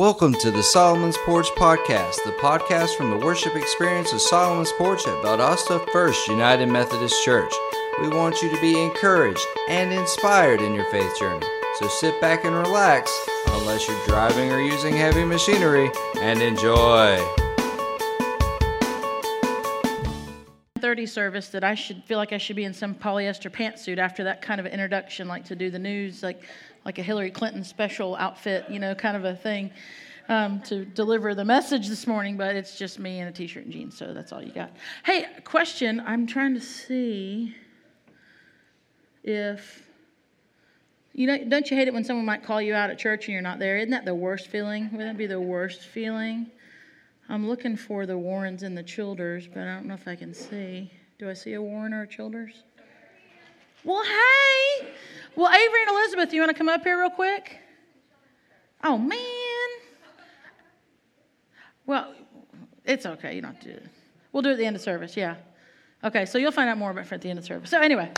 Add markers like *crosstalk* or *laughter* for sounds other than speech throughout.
Welcome to the Solomon's Porch Podcast, the podcast from the worship experience of Solomon's Porch at Valdosta First United Methodist Church. We want you to be encouraged and inspired in your faith journey. So sit back and relax, unless you're driving or using heavy machinery, and enjoy. 30 service that I should feel like I should be in some polyester pantsuit after that kind of introduction, like to do the news, like like a Hillary Clinton special outfit, you know, kind of a thing um, to deliver the message this morning. But it's just me in a t-shirt and jeans, so that's all you got. Hey, question. I'm trying to see if you know, don't you hate it when someone might call you out at church and you're not there? Isn't that the worst feeling? Wouldn't that be the worst feeling? I'm looking for the Warrens and the Childers, but I don't know if I can see. Do I see a Warren or a Childers? Well, hey. Well, Avery and Elizabeth, you want to come up here real quick? Oh, man. Well, it's okay. You don't have to do it. We'll do it at the end of service, yeah. Okay, so you'll find out more about it at the end of the service. So, anyway,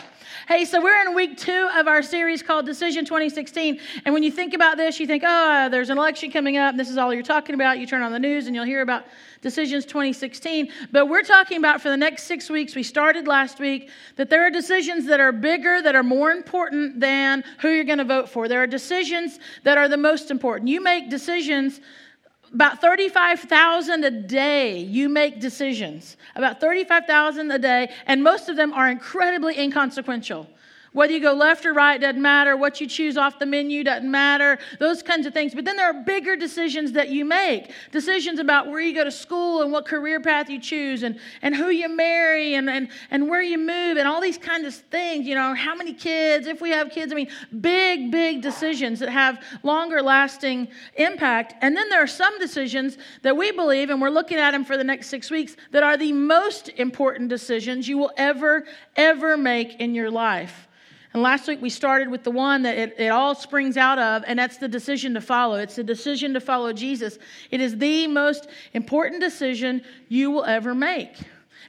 hey, so we're in week two of our series called Decision 2016. And when you think about this, you think, oh, there's an election coming up, this is all you're talking about. You turn on the news and you'll hear about Decisions 2016. But we're talking about for the next six weeks, we started last week, that there are decisions that are bigger, that are more important than who you're going to vote for. There are decisions that are the most important. You make decisions about 35,000 a day you make decisions. About 35,000 a day, and most of them are incredibly inconsequential. Whether you go left or right doesn't matter. What you choose off the menu doesn't matter. Those kinds of things. But then there are bigger decisions that you make decisions about where you go to school and what career path you choose and, and who you marry and, and, and where you move and all these kinds of things. You know, how many kids, if we have kids. I mean, big, big decisions that have longer lasting impact. And then there are some decisions that we believe, and we're looking at them for the next six weeks, that are the most important decisions you will ever, ever make in your life. And last week we started with the one that it, it, all springs out of, and that's the decision to follow. It's the decision to follow Jesus. It is the most important decision you will ever make.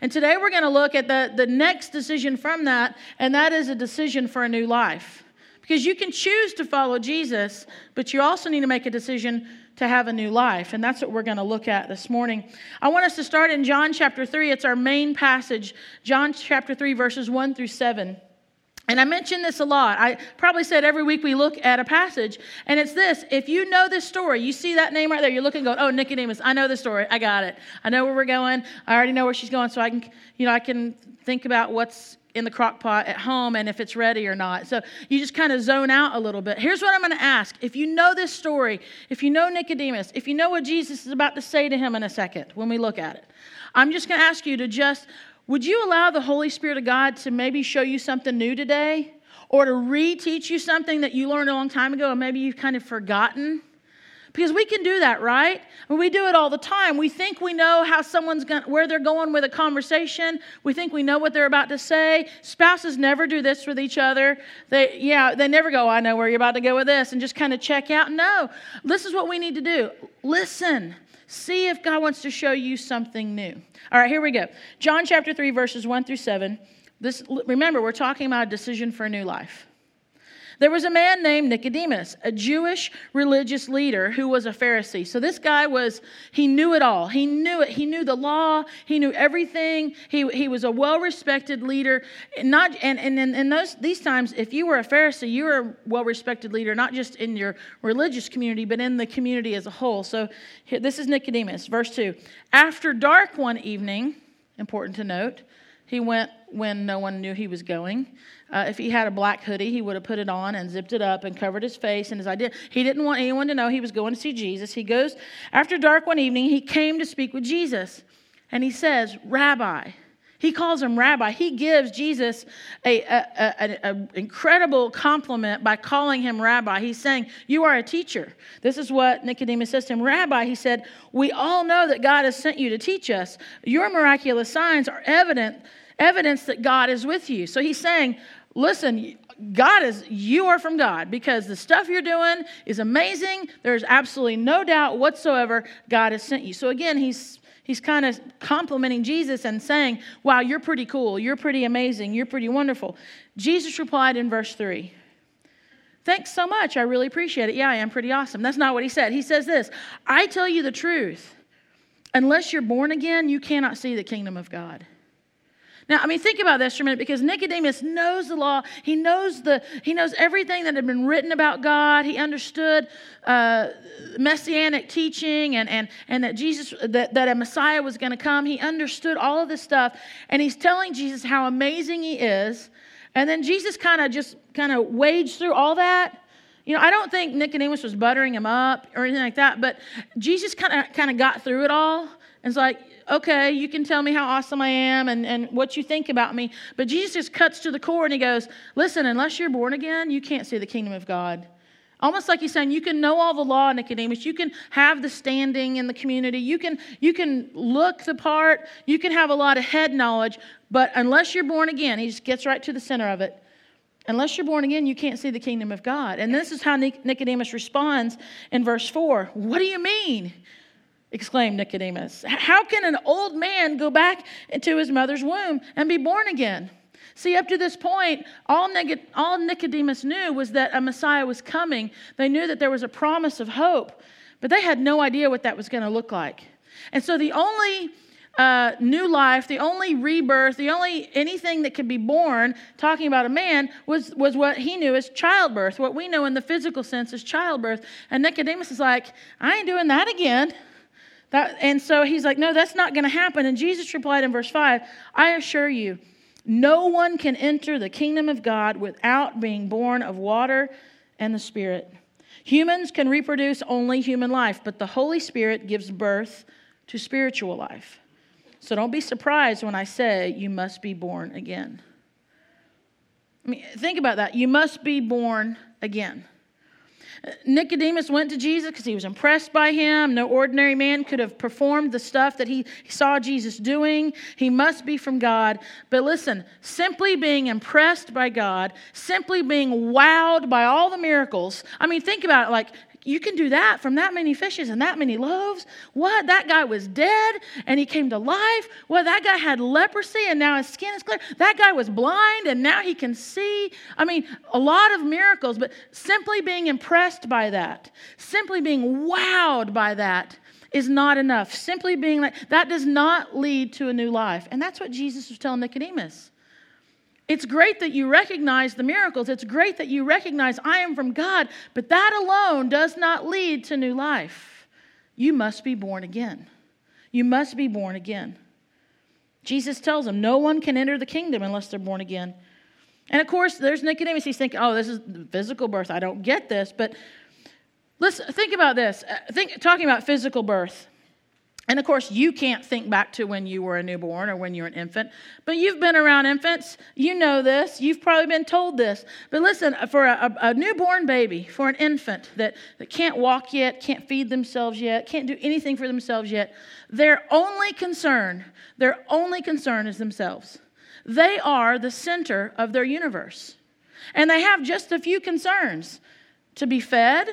And today we're going to look at the, the next decision from that, and that is a decision for a new life. Because you can choose to follow Jesus, but you also need to make a decision to have a new life. And that's what we're going to look at this morning. I want us to start in John chapter 3. It's our main passage, John chapter 3, verses 1 through 7. And I mention this a lot. I probably said every week we look at a passage, and it's this. If you know this story, you see that name right there, you're looking going, oh, Nicodemus, I know the story. I got it. I know where we're going. I already know where she's going, so I can, you know, I can think about what's in the crock pot at home and if it's ready or not. So you just kind of zone out a little bit. Here's what I'm going to ask. If you know this story, if you know Nicodemus, if you know what Jesus is about to say to him in a second when we look at it, I'm just going to ask you to just would you allow the Holy Spirit of God to maybe show you something new today? Or to reteach you something that you learned a long time ago and maybe you've kind of forgotten? Because we can do that, right? we do it all the time. We think we know how someone's going, where they're going with a conversation. We think we know what they're about to say. Spouses never do this with each other. They, yeah, they never go, I know where you're about to go with this, and just kind of check out. No, this is what we need to do. Listen. See if God wants to show you something new. All right, here we go. John chapter 3, verses 1 through 7. This, remember, we're talking about a decision for a new life. There was a man named Nicodemus, a Jewish religious leader who was a Pharisee. So this guy was, he knew it all. He knew it. He knew the law. He knew everything. He, he was a well respected leader. Not, and and in those, these times, if you were a Pharisee, you were a well respected leader, not just in your religious community, but in the community as a whole. So here, this is Nicodemus, verse 2. After dark one evening, important to note, he went when no one knew he was going. Uh, if he had a black hoodie, he would have put it on and zipped it up and covered his face and his idea. He didn't want anyone to know he was going to see Jesus. He goes, after dark one evening, he came to speak with Jesus. And he says, Rabbi. He calls him rabbi. He gives Jesus an incredible compliment by calling him rabbi. He's saying, You are a teacher. This is what Nicodemus says to him Rabbi, he said, We all know that God has sent you to teach us. Your miraculous signs are evident, evidence that God is with you. So he's saying, Listen, God is, you are from God because the stuff you're doing is amazing. There's absolutely no doubt whatsoever God has sent you. So again, he's he's kind of complimenting Jesus and saying, Wow, you're pretty cool. You're pretty amazing. You're pretty wonderful. Jesus replied in verse 3 Thanks so much. I really appreciate it. Yeah, I am pretty awesome. That's not what he said. He says this I tell you the truth. Unless you're born again, you cannot see the kingdom of God. Now, I mean, think about this for a minute because Nicodemus knows the law. He knows the he knows everything that had been written about God. He understood uh, messianic teaching and and and that Jesus that, that a Messiah was going to come. He understood all of this stuff, and he's telling Jesus how amazing he is. And then Jesus kind of just kind of waged through all that. You know, I don't think Nicodemus was buttering him up or anything like that, but Jesus kind of kind of got through it all. And it's like, okay, you can tell me how awesome I am and, and what you think about me. But Jesus just cuts to the core and he goes, listen, unless you're born again, you can't see the kingdom of God. Almost like he's saying, you can know all the law, Nicodemus. You can have the standing in the community. You can, you can look the part. You can have a lot of head knowledge. But unless you're born again, he just gets right to the center of it. Unless you're born again, you can't see the kingdom of God. And this is how Nicodemus responds in verse 4. What do you mean? Exclaimed Nicodemus. How can an old man go back into his mother's womb and be born again? See, up to this point, all, Nicodemus knew was that a Messiah was coming. They knew that there was a promise of hope, but they had no idea what that was going to look like. And so the only uh, new life, the only rebirth, the only anything that could be born, talking about a man, was, was what he knew as childbirth, what we know in the physical sense as childbirth. And Nicodemus is like, I ain't doing that again. That, and so he's like, No, that's not going to happen. And Jesus replied in verse 5 I assure you, no one can enter the kingdom of God without being born of water and the Spirit. Humans can reproduce only human life, but the Holy Spirit gives birth to spiritual life. So don't be surprised when I say you must be born again. I mean, think about that. You must be born again. Nicodemus went to Jesus because he was impressed by him. No ordinary man could have performed the stuff that he saw Jesus doing. He must be from God. But listen, simply being impressed by God, simply being wowed by all the miracles. I mean, think about it like you can do that from that many fishes and that many loaves? What? That guy was dead and he came to life? What? That guy had leprosy and now his skin is clear? That guy was blind and now he can see? I mean, a lot of miracles, but simply being impressed by that, simply being wowed by that is not enough. Simply being like, that does not lead to a new life. And that's what Jesus was telling Nicodemus. It's great that you recognize the miracles. It's great that you recognize I am from God, but that alone does not lead to new life. You must be born again. You must be born again. Jesus tells them no one can enter the kingdom unless they're born again. And of course, there's Nicodemus. He's thinking, oh, this is physical birth. I don't get this. But let's think about this. Uh, think, talking about physical birth. And of course, you can't think back to when you were a newborn or when you were an infant, but you've been around infants. You know this. You've probably been told this. But listen, for a, a, newborn baby, for an infant that, that can't walk yet, can't feed themselves yet, can't do anything for themselves yet, their only concern, their only concern is themselves. They are the center of their universe. And they have just a few concerns to be fed,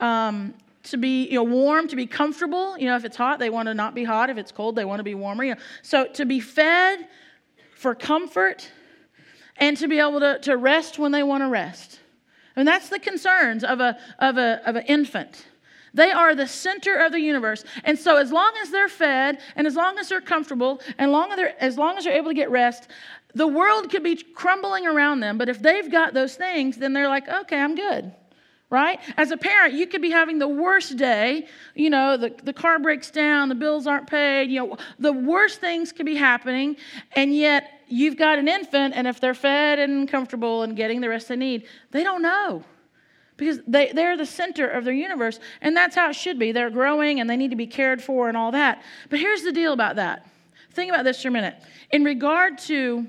um, to be you know, warm, to be comfortable. You know, if it's hot, they want to not be hot. If it's cold, they want to be warmer. You know. So to be fed for comfort and to be able to, to rest when they want to rest. And that's the concerns of, a, of, a, of an infant. They are the center of the universe. And so as long as they're fed and as long as they're comfortable and long as, they're, as long as they're able to get rest, the world could be crumbling around them. But if they've got those things, then they're like, okay, I'm good right? As a parent, you could be having the worst day. You know, the, the car breaks down, the bills aren't paid, you know, the worst things could be happening, and yet you've got an infant, and if they're fed and comfortable and getting the rest they need, they don't know. Because they, they're the center of their universe, and that's how it should be. They're growing and they need to be cared for and all that. But here's the deal about that. Think about this for a minute. In regard to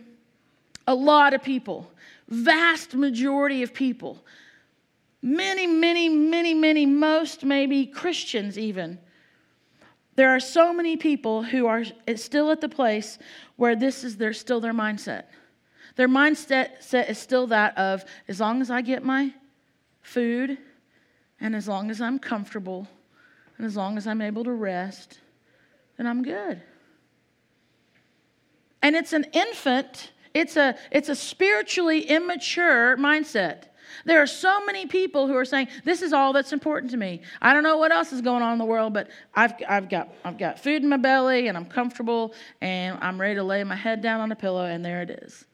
a lot of people, vast majority of people, many, many, many, many, most maybe Christians even. There are so many people who are still at the place where this is their, still their mindset. Their mindset set is still that of as long as I get my food, and as long as I'm comfortable, and as long as I'm able to rest, then I'm good. And it's an infant, it's a, it's a spiritually immature mindset. There are so many people who are saying, This is all that's important to me. I don't know what else is going on in the world, but I've, I've, got, I've got food in my belly and I'm comfortable and I'm ready to lay my head down on a pillow, and there it is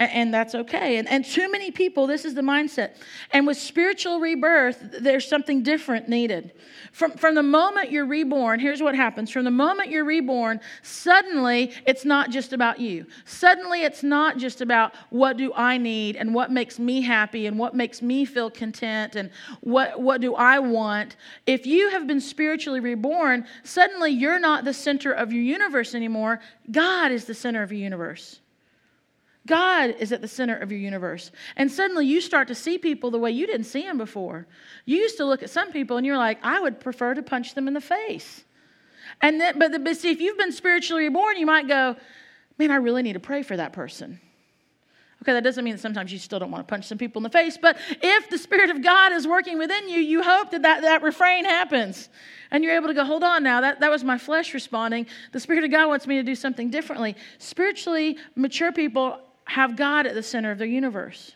and that's okay. And, and too many people, this is the mindset. And with spiritual rebirth, there's something different needed. From, from the moment you're reborn, here's what happens. From the moment you're reborn, suddenly it's not just about you. Suddenly it's not just about what do I need and what makes me happy and what makes me feel content and what, what do I want. If you have been spiritually reborn, suddenly you're not the center of your universe anymore. God is the center of your universe. God is at the center of your universe. And suddenly you start to see people the way you didn't see them before. You used to look at some people and you're like, I would prefer to punch them in the face. And then, but, the, but see, if you've been spiritually reborn, you might go, man, I really need to pray for that person. Okay, that doesn't mean that sometimes you still don't want to punch some people in the face, but if the Spirit of God is working within you, you hope that that, that refrain happens. And you're able to go, hold on now, that, that was my flesh responding. The Spirit of God wants me to do something differently. Spiritually mature people have God at the center of their universe.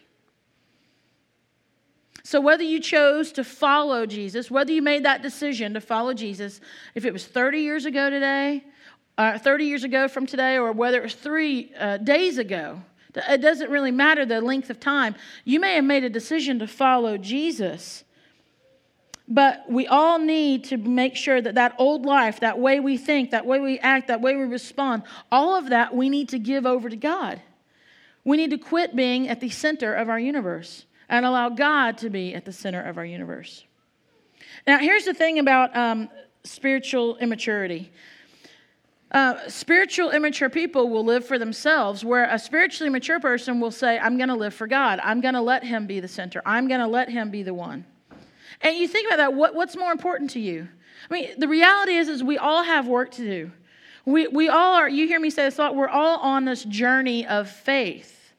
So, whether you chose to follow Jesus, whether you made that decision to follow Jesus, if it was 30 years ago today, uh, 30 years ago from today, or whether it was three uh, days ago, it doesn't really matter the length of time. You may have made a decision to follow Jesus, but we all need to make sure that that old life, that way we think, that way we act, that way we respond, all of that we need to give over to God. We need to quit being at the center of our universe and allow God to be at the center of our universe. Now, here's the thing about um, spiritual immaturity. Uh, spiritual immature people will live for themselves, where a spiritually mature person will say, I'm going to live for God. I'm going to let Him be the center. I'm going to let Him be the one. And you think about that, what, what's more important to you? I mean, the reality is, is we all have work to do. We, we all are, you hear me say this a lot, we're all on this journey of faith.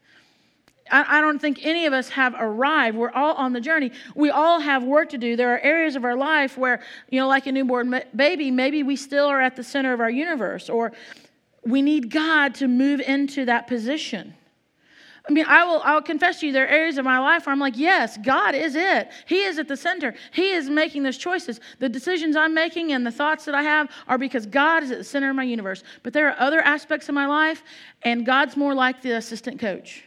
I, I don't think any of us have arrived. We're all on the journey. We all have work to do. There are areas of our life where, you know, like a newborn baby, maybe we still are at the center of our universe, or we need God to move into that position. I mean, I will I'll confess to you there are areas of my life where I'm like, yes, God is it. He is at the center. He is making those choices. The decisions I'm making and the thoughts that I have are because God is at the center of my universe. But there are other aspects of my life, and God's more like the assistant coach.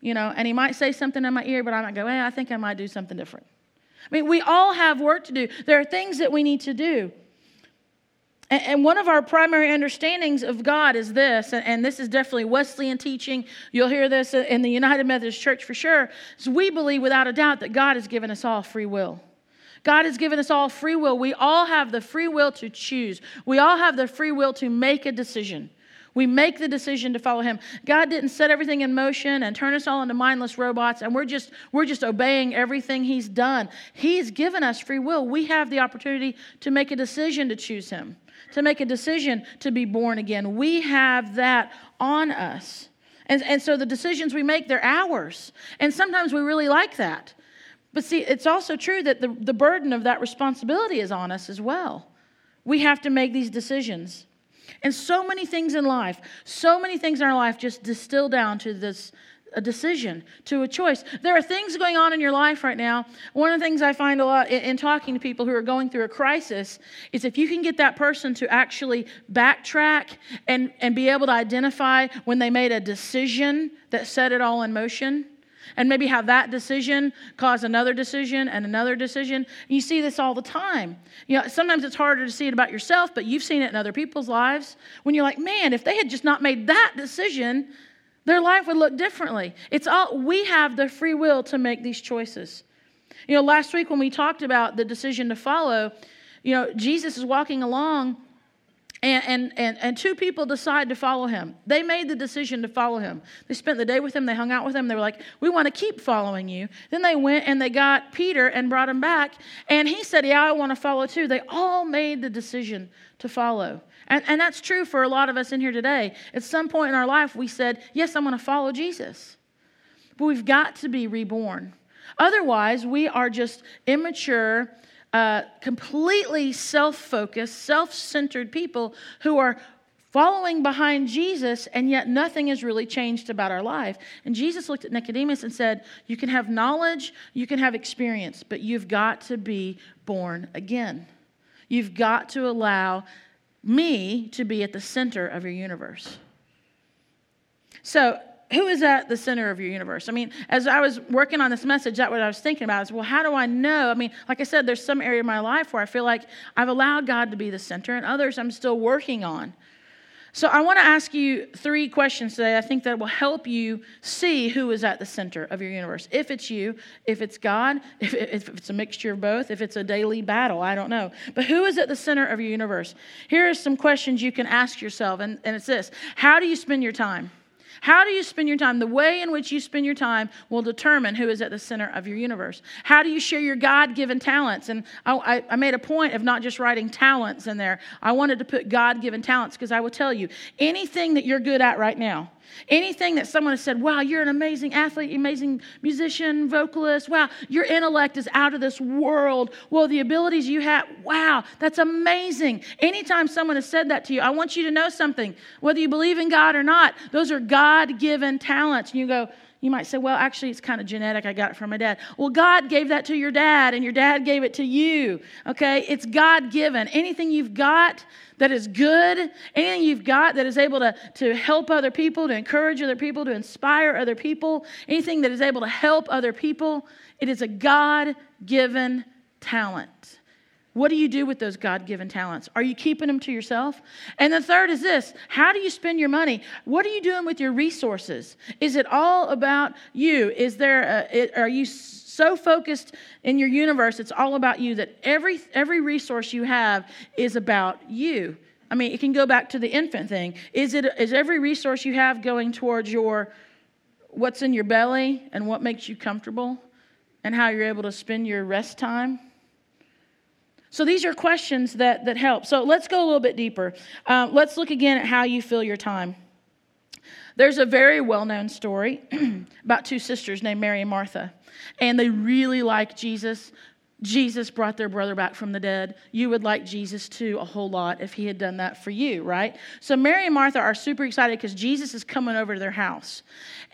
You know, and he might say something in my ear, but I might go, hey, I think I might do something different. I mean, we all have work to do. There are things that we need to do. And one of our primary understandings of God is this, and this is definitely Wesleyan teaching. You'll hear this in the United Methodist Church for sure. Is we believe without a doubt that God has given us all free will. God has given us all free will. We all have the free will to choose. We all have the free will to make a decision. We make the decision to follow him. God didn't set everything in motion and turn us all into mindless robots and we're just we're just obeying everything he's done. He's given us free will. We have the opportunity to make a decision to choose him to make a decision to be born again. We have that on us. And, and so the decisions we make, they're ours. And sometimes we really like that. But see, it's also true that the, the burden of that responsibility is on us as well. We have to make these decisions. And so many things in life, so many things in our life just distill down to this a decision, to a choice. There are things going on in your life right now. One of the things I find a lot in, in, talking to people who are going through a crisis is if you can get that person to actually backtrack and, and be able to identify when they made a decision that set it all in motion. And maybe how that decision caused another decision and another decision. You see this all the time. You know, sometimes it's harder to see it about yourself, but you've seen it in other people's lives. When you're like, man, if they had just not made that decision, their life would look differently. It's all we have the free will to make these choices. You know, last week when we talked about the decision to follow, you know, Jesus is walking along and, and, and, and two people decide to follow him. They made the decision to follow him. They spent the day with him, they hung out with him, they were like, We want to keep following you. Then they went and they got Peter and brought him back, and he said, Yeah, I want to follow too. They all made the decision to follow. And, and that's true for a lot of us in here today. At some point in our life, we said, Yes, I'm going to follow Jesus. But we've got to be reborn. Otherwise, we are just immature, uh, completely self focused, self centered people who are following behind Jesus, and yet nothing has really changed about our life. And Jesus looked at Nicodemus and said, You can have knowledge, you can have experience, but you've got to be born again. You've got to allow me to be at the center of your universe. So, who is at the center of your universe? I mean, as I was working on this message, that's what I was thinking about is, well, how do I know? I mean, like I said, there's some area of my life where I feel like I've allowed God to be the center, and others I'm still working on. So I want to ask you three questions today. I think that will help you see who is at the center of your universe. If it's you, if it's God, if, if it's a mixture of both, if it's a daily battle, I don't know. But who is at the center of your universe? Here are some questions you can ask yourself, and, and it's this How do you spend your time? How do you spend your time? The way in which you spend your time will determine who is at the center of your universe. How do you share your God given talents? And I, I, made a point of not just writing talents in there, I wanted to put God given talents because I will tell you anything that you're good at right now, Anything that someone has said, wow, you're an amazing athlete, amazing musician, vocalist, wow, your intellect is out of this world. Well, the abilities you have, wow, that's amazing. Anytime someone has said that to you, I want you to know something. Whether you believe in God or not, those are God given talents. And you go, you might say, well, actually, it's kind of genetic. I got it from my dad. Well, God gave that to your dad, and your dad gave it to you. Okay? It's God given. Anything you've got that is good, anything you've got that is able to, to help other people, to encourage other people, to inspire other people, anything that is able to help other people, it is a God given talent. What do you do with those God given talents? Are you keeping them to yourself? And the third is this how do you spend your money? What are you doing with your resources? Is it all about you? Is there a, are you so focused in your universe, it's all about you that every, every resource you have is about you? I mean, it can go back to the infant thing. Is, it, is every resource you have going towards your what's in your belly and what makes you comfortable and how you're able to spend your rest time? So these are questions that, that help. So let's go a little bit deeper. Uh, let's look again at how you fill your time. There's a very well known story *clears throat* about two sisters named Mary and Martha, and they really like Jesus. Jesus brought their brother back from the dead. You would like Jesus too a whole lot if he had done that for you, right? So Mary and Martha are super excited because Jesus is coming over to their house.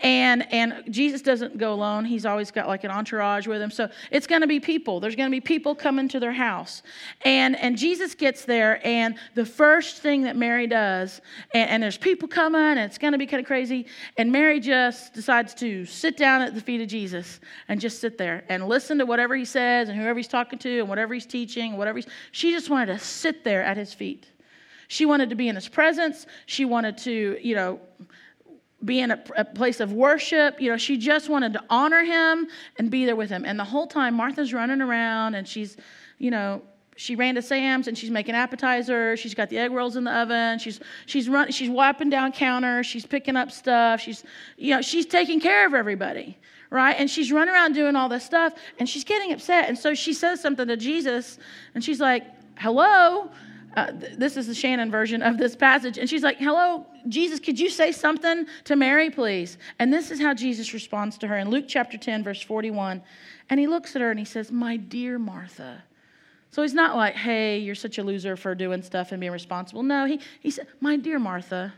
And, and Jesus doesn't go alone. He's always got like an entourage with him. So it's going to be people. There's going to be people coming to their house. And, and Jesus gets there, and the first thing that Mary does, and, and there's people coming, and it's going to be kind of crazy. And Mary just decides to sit down at the feet of Jesus and just sit there and listen to whatever he says and whoever he's talking to and whatever he's teaching, whatever he's. She just wanted to sit there at his feet. She wanted to be in his presence. She wanted to, you know, be in a, a, place of worship. You know, she just wanted to honor him and be there with him. And the whole time, Martha's running around and she's, you know, she ran to Sam's and she's making appetizers. She's got the egg rolls in the oven. She's she's run, she's wiping down counters. She's picking up stuff. She's you know she's taking care of everybody, right? And she's running around doing all this stuff, and she's getting upset. And so she says something to Jesus, and she's like, "Hello." Uh, th- this is the Shannon version of this passage. And she's like, Hello, Jesus, could you say something to Mary, please? And this is how Jesus responds to her in Luke chapter 10, verse 41. And he looks at her and he says, My dear Martha. So he's not like, Hey, you're such a loser for doing stuff and being responsible. No, he, he said, My dear Martha.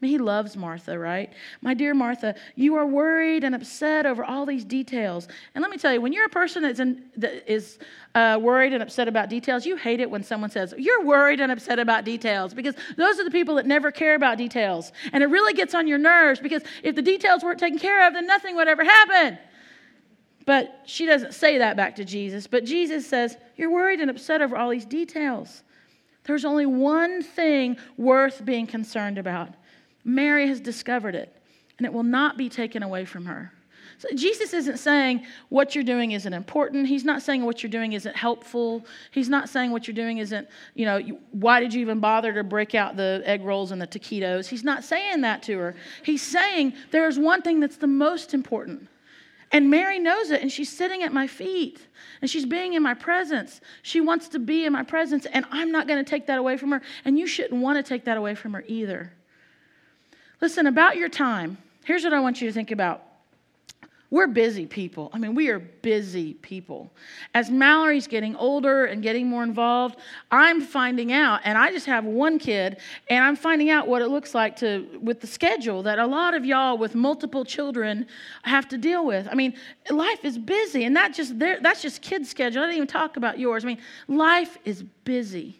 He loves Martha, right? My dear Martha, you are worried and upset over all these details. And let me tell you, when you're a person that's in, that is uh, worried and upset about details, you hate it when someone says, You're worried and upset about details, because those are the people that never care about details. And it really gets on your nerves because if the details weren't taken care of, then nothing would ever happen. But she doesn't say that back to Jesus. But Jesus says, You're worried and upset over all these details. There's only one thing worth being concerned about Mary has discovered it, and it will not be taken away from her. So Jesus isn't saying what you're doing isn't important. He's not saying what you're doing isn't helpful. He's not saying what you're doing isn't, you know, why did you even bother to break out the egg rolls and the taquitos? He's not saying that to her. He's saying there's one thing that's the most important. And Mary knows it, and she's sitting at my feet, and she's being in my presence. She wants to be in my presence, and I'm not going to take that away from her, and you shouldn't want to take that away from her either. Listen, about your time, here's what I want you to think about. We're busy people. I mean, we are busy people. As Mallory's getting older and getting more involved, I'm finding out, and I just have one kid, and I'm finding out what it looks like to with the schedule that a lot of y'all with multiple children have to deal with. I mean, life is busy, and not just that's just kids' schedule. I didn't even talk about yours. I mean, life is busy.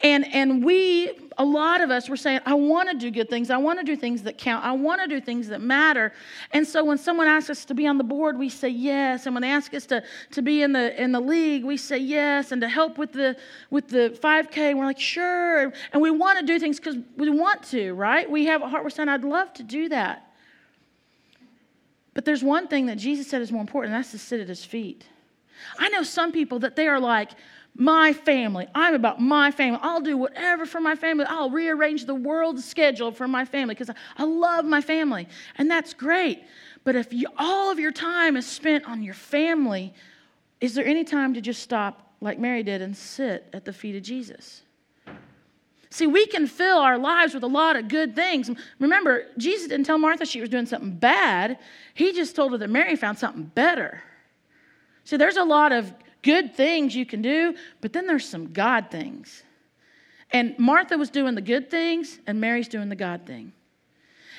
And, and we, a lot of us, were saying, I want to do good things. I want to do things that count. I want to do things that matter. And so when someone asks us to be on the board, we say yes. And when they ask us to, to be in the, in the league, we say yes. And to help with the, with the 5K, we're like, sure. And we want to do things because we want to, right? We have a heart, we're saying, I'd love to do that. But there's one thing that Jesus said is more important, and that's to sit at his feet. I know some people that they are like, my family. I'm about my family. I'll do whatever for my family. I'll rearrange the world's schedule for my family because I love my family. And that's great. But if you, all of your time is spent on your family, is there any time to just stop like Mary did and sit at the feet of Jesus? See, we can fill our lives with a lot of good things. Remember, Jesus didn't tell Martha she was doing something bad, He just told her that Mary found something better. See, there's a lot of good things you can do, but then there's some God things. And Martha was doing the good things, and Mary's doing the God thing.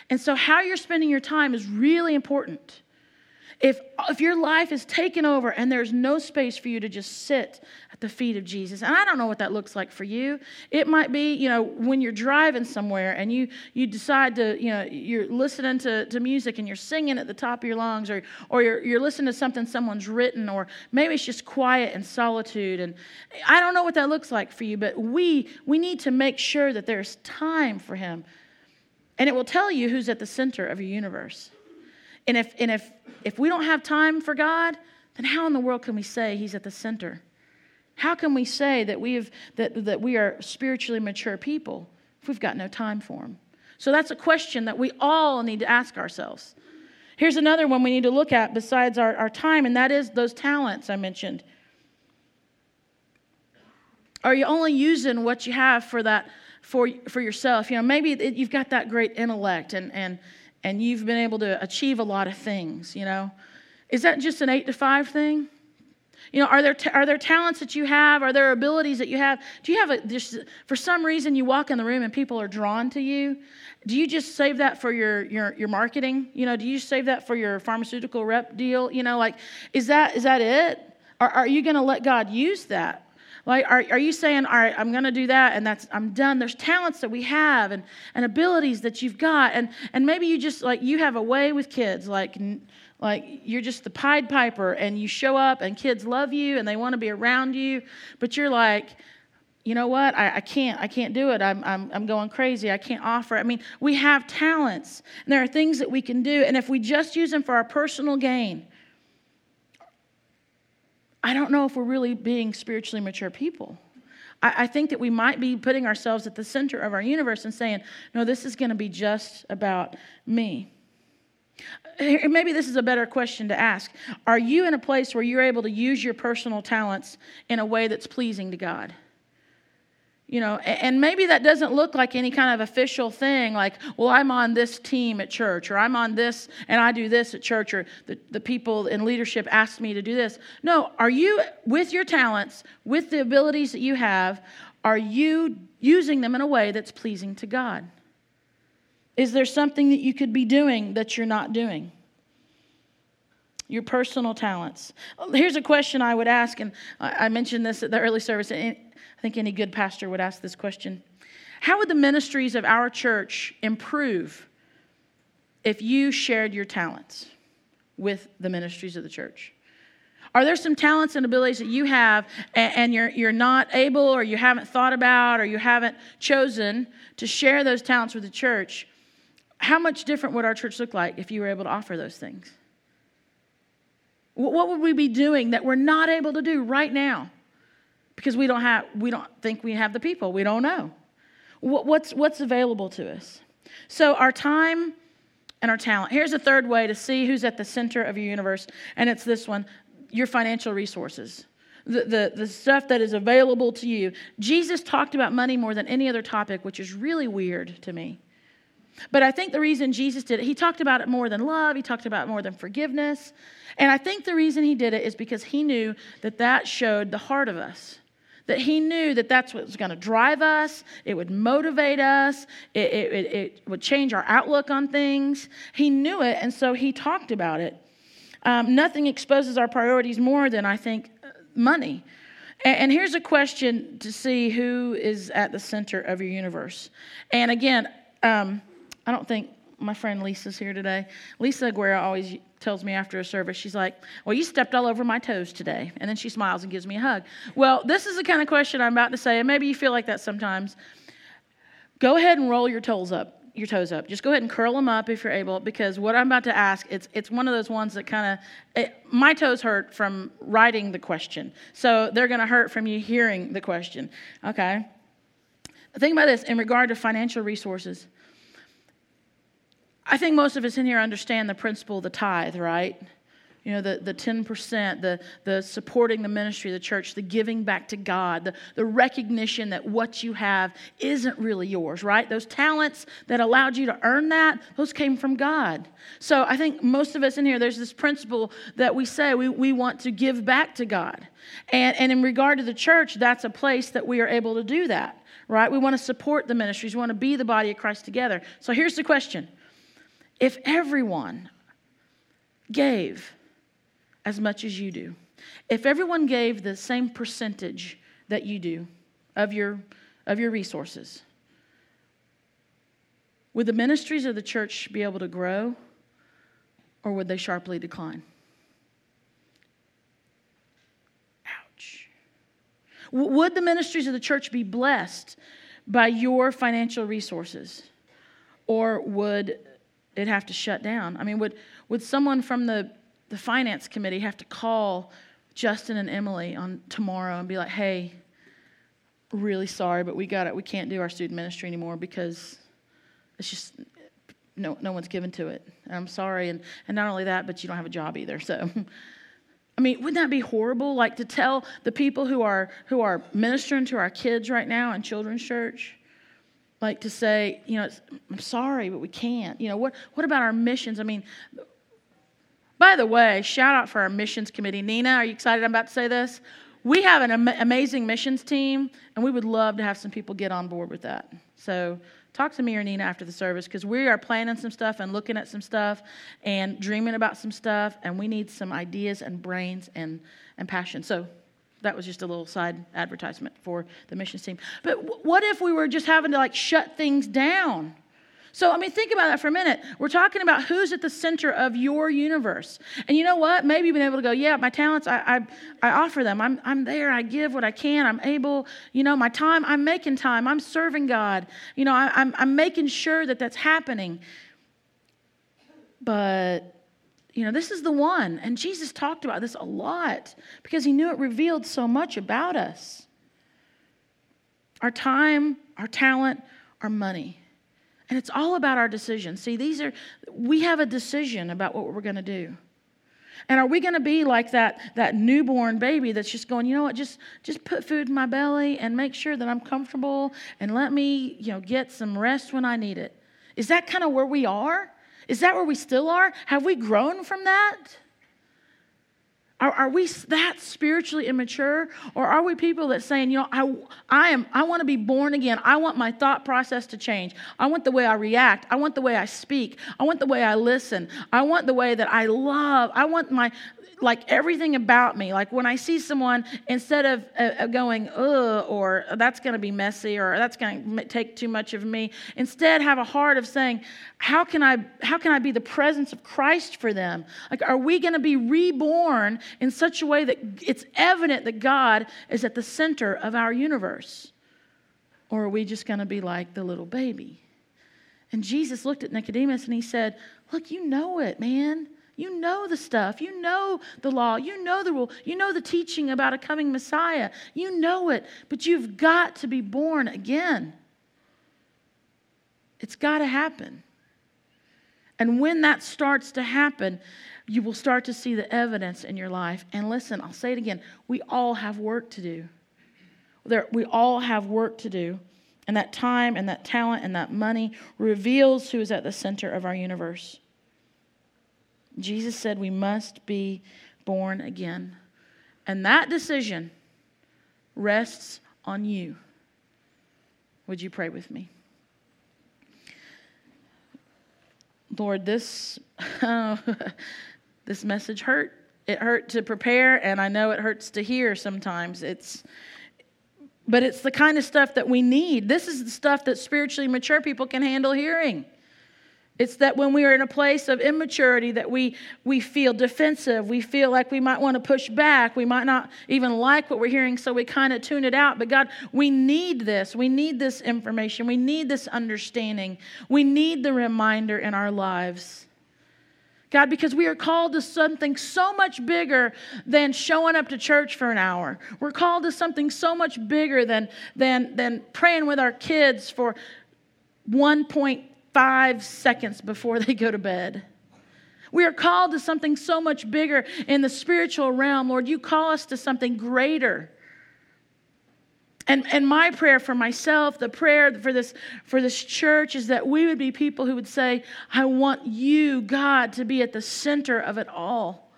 And so, how you're spending your time is really important. If, if your life is taken over and there's no space for you to just sit the feet of Jesus, and I don't know what that looks like for you. It might be, you know, when you're driving somewhere and you, you decide to, you know, you're listening to, to music and you're singing at the top of your lungs, or, or you're, you're listening to something someone's written, or maybe it's just quiet and solitude. And I don't know what that looks like for you, but we, we need to make sure that there's time for Him. And it will tell you who's at the center of your universe. And if, and if, if we don't have time for God, then how in the world can we say He's at the center? How can we say that, we've, that, that we are spiritually mature people if we've got no time for them? So that's a question that we all need to ask ourselves. Here's another one we need to look at besides our, our time, and that is those talents I mentioned. Are you only using what you have for that for, for yourself? You know, maybe you've got that great intellect and, and, and you've been able to achieve a lot of things, you know. Is that just an eight to five thing? You know, are there, are there talents that you have? Are there abilities that you have? Do you have a, just, for some reason you walk in the room and people are drawn to you? Do you just save that for your, your, your marketing? You know, do you save that for your pharmaceutical rep deal? You know, like, is that, is that it? Or are you going to let God use that? Like, are, are you saying, all right, I'm going to do that and that's, I'm done? There's talents that we have and, and abilities that you've got. And, and maybe you just, like, you have a way with kids, like, like you're just the Pied Piper and you show up and kids love you and they want to be around you, but you're like, you know what? I, I, can't. I can't do it. I'm, I'm, I'm going crazy. I can't offer. I mean, we have talents, and there are things that we can do. And if we just use them for our personal gain, I don't know if we're really being spiritually mature people. I, I think that we might be putting ourselves at the center of our universe and saying, no, this is going to be just about me. Maybe this is a better question to ask. Are you in a place where you're able to use your personal talents in a way that's pleasing to God? You know, and maybe that doesn't look like any kind of official thing, like, well, I'm on this team at church, or I'm on this and I do this at church, or the, the people in leadership asked me to do this. No, are you, with your talents, with the abilities that you have, are you using them in a way that's pleasing to God? Is there something that you could be doing that you're not doing? Your personal talents. Oh, here's a question I would ask, and I mentioned this at the early service. I think any good pastor would ask this question. How would the ministries of our church improve if you shared your talents with the ministries of the church? Are there some talents and abilities that you have and you're, you're not able or you haven't thought about or you haven't chosen to share those talents with the church? How much different would our church look like if you were able to offer those things? What would we be doing that we're not able to do right now? because we don't have we don't think we have the people. We don't know. What's what's available to us? So our time and our talent. Here's a third way to see who's at the center of your universe and it's this one your financial resources. The, the, the stuff that is available to you. Jesus talked about money more than any other topic which is really weird to me But I think the reason Jesus did it, he talked about it more than love, he talked about more than forgiveness. And I think the reason he did it is because he knew that that showed the heart of us. That he knew that that's what was going to drive us, it would motivate us, it, it, it, would change our outlook on things. He knew it, and so he talked about it. Um, nothing exposes our priorities more than, I think, money. And, and here's a question to see who is at the center of your universe. And again, um, I don't think my friend Lisa's here today. Lisa Aguera always tells me after a service, she's like, Well, you stepped all over my toes today. And then she smiles and gives me a hug. Well, this is the kind of question I'm about to say, and maybe you feel like that sometimes. Go ahead and roll your toes up. Your toes up. Just go ahead and curl them up if you're able, because what I'm about to ask, it's it's one of those ones that kind of my toes hurt from writing the question, so they're going to hurt from you hearing the question. Okay. Think about this in regard to financial resources. I think most of us in here understand the principle of the tithe, right? You know, the, the 10%, the, the supporting the ministry of the church, the giving back to God, the, the recognition that what you have isn't really yours, right? Those talents that allowed you to earn that, those came from God. So I think most of us in here, there's this principle that we say we, we want to give back to God. And, and in regard to the church, that's a place that we are able to do that, right? We want to support the ministries, we want to be the body of Christ together. So here's the question if everyone gave as much as you do, if everyone gave the same percentage that you do of your, of your resources, would the ministries of the church be able to grow or would they sharply decline? Ouch. Would the ministries of the church be blessed by your financial resources or would they'd have to shut down. I mean, would, would someone from the, the finance committee have to call Justin and Emily on tomorrow and be like, hey, really sorry, but we got it. We can't do our student ministry anymore because it's just no, no one's given to it. And I'm sorry. And, and not only that, but you don't have a job either. So, *laughs* I mean, wouldn't that be horrible? Like to tell the people who are, who are ministering to our kids right now in children's church, like to say, you know, I'm sorry, but we can't. You know, what, what about our missions? I mean, by the way, shout out for our missions committee. Nina, are you excited I'm about to say this? We have an am- amazing missions team, and we would love to have some people get on board with that. So talk to me or Nina after the service because we are planning some stuff and looking at some stuff and dreaming about some stuff, and we need some ideas and brains and, and passion. So that was just a little side advertisement for the missions team. But w- what if we were just having to like shut things down? So, I mean, think about that for a minute. We're talking about who's at the center of your universe. And you know what? Maybe you've been able to go, yeah, my talents, I, I, I offer them. I'm, I'm there. I give what I can. I'm able, you know, my time, I'm making time. I'm serving God. You know, I, I'm, I'm making sure that that's happening. But you know, this is the one. And Jesus talked about this a lot because he knew it revealed so much about us our time, our talent, our money. And it's all about our decisions. See, these are, we have a decision about what we're going to do. And are we going to be like that, that newborn baby that's just going, you know what, just, just put food in my belly and make sure that I'm comfortable and let me, you know, get some rest when I need it? Is that kind of where we are? Is that where we still are? Have we grown from that? Are, are we that spiritually immature? Or are we people that saying, you know, I, I am I want to be born again. I want my thought process to change. I want the way I react. I want the way I speak. I want the way I listen. I want the way that I love. I want my like everything about me. Like when I see someone, instead of uh, going, ugh, or that's going to be messy, or that's going to take too much of me, instead have a heart of saying, how can I, how can I be the presence of Christ for them? Like, are we going to be reborn in such a way that it's evident that God is at the center of our universe? Or are we just going to be like the little baby? And Jesus looked at Nicodemus and he said, Look, you know it, man. You know the stuff. You know the law. You know the rule. You know the teaching about a coming Messiah. You know it, but you've got to be born again. It's got to happen. And when that starts to happen, you will start to see the evidence in your life. And listen, I'll say it again we all have work to do. There, we all have work to do. And that time and that talent and that money reveals who is at the center of our universe. Jesus said we must be born again. And that decision rests on you. Would you pray with me? Lord, this, *laughs* this message hurt. It hurt to prepare, and I know it hurts to hear sometimes. It's, but it's the kind of stuff that we need. This is the stuff that spiritually mature people can handle hearing. It's that when we are in a place of immaturity that we, we feel defensive. We feel like we might want to push back. We might not even like what we're hearing, so we kind of tune it out. But God, we need this. We need this information. We need this understanding. We need the reminder in our lives. God, because we are called to something so much bigger than showing up to church for an hour. We're called to something so much bigger than, than, than praying with our kids for 1.5 seconds before they go to bed. We are called to something so much bigger in the spiritual realm. Lord, you call us to something greater. And, and my prayer for myself, the prayer for this, for this church, is that we would be people who would say, I want you, God, to be at the center of it all.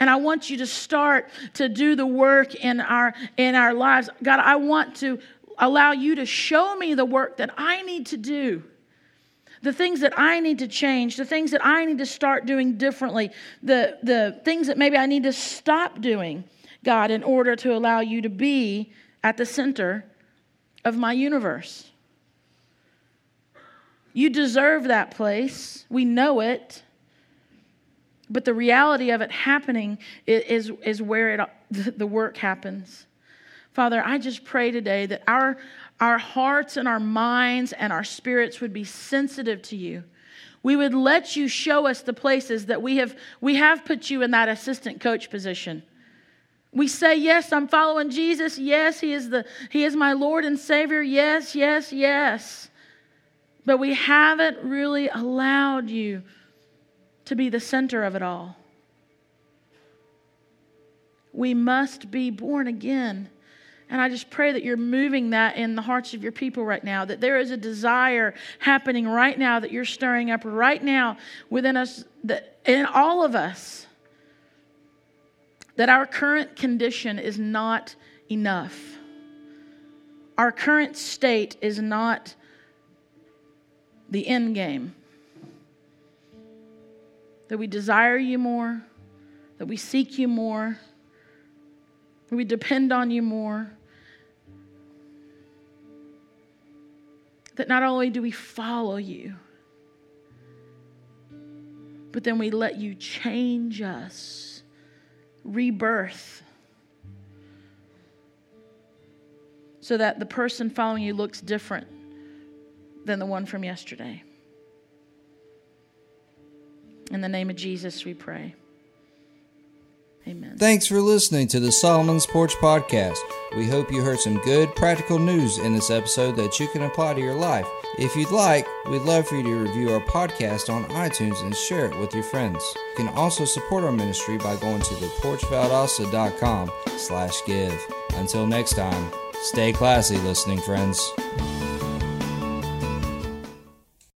And I want you to start to do the work in our, in our lives. God, I want to allow you to show me the work that I need to do the things that I need to change, the things that I need to start doing differently, the, the things that maybe I need to stop doing, God, in order to allow you to be at the center of my universe. You deserve that place. We know it. But the reality of it happening is, is where it, *laughs* the work happens. Father, I just pray today that our, our hearts and our minds and our spirits would be sensitive to you. We would let you show us the places that we have, we have put you in that assistant coach position. We say, Yes, I'm following Jesus. Yes, He is, the, he is my Lord and Savior. Yes, yes, yes. But we haven't really allowed you to be the center of it all. We must be born again. And I just pray that you're moving that in the hearts of your people right now, that there is a desire happening right now that you're stirring up right now within us, that in all of us that our current condition is not enough. Our current state is not the end game. That we desire you more, that we seek you more, that we depend on you more. That not only do we follow you, but then we let you change us rebirth so that the person following you looks different than the one from yesterday. In the name of Jesus, we pray. Amen. Thanks for listening to the Solomon's Porch Podcast. We hope you heard some good, practical news in this episode that you can apply to your life. If you'd like, we'd love for you to review our podcast on iTunes and share it with your friends. You can also support our ministry by going to theporchvaldosta.com slash give. Until next time, stay classy, listening friends.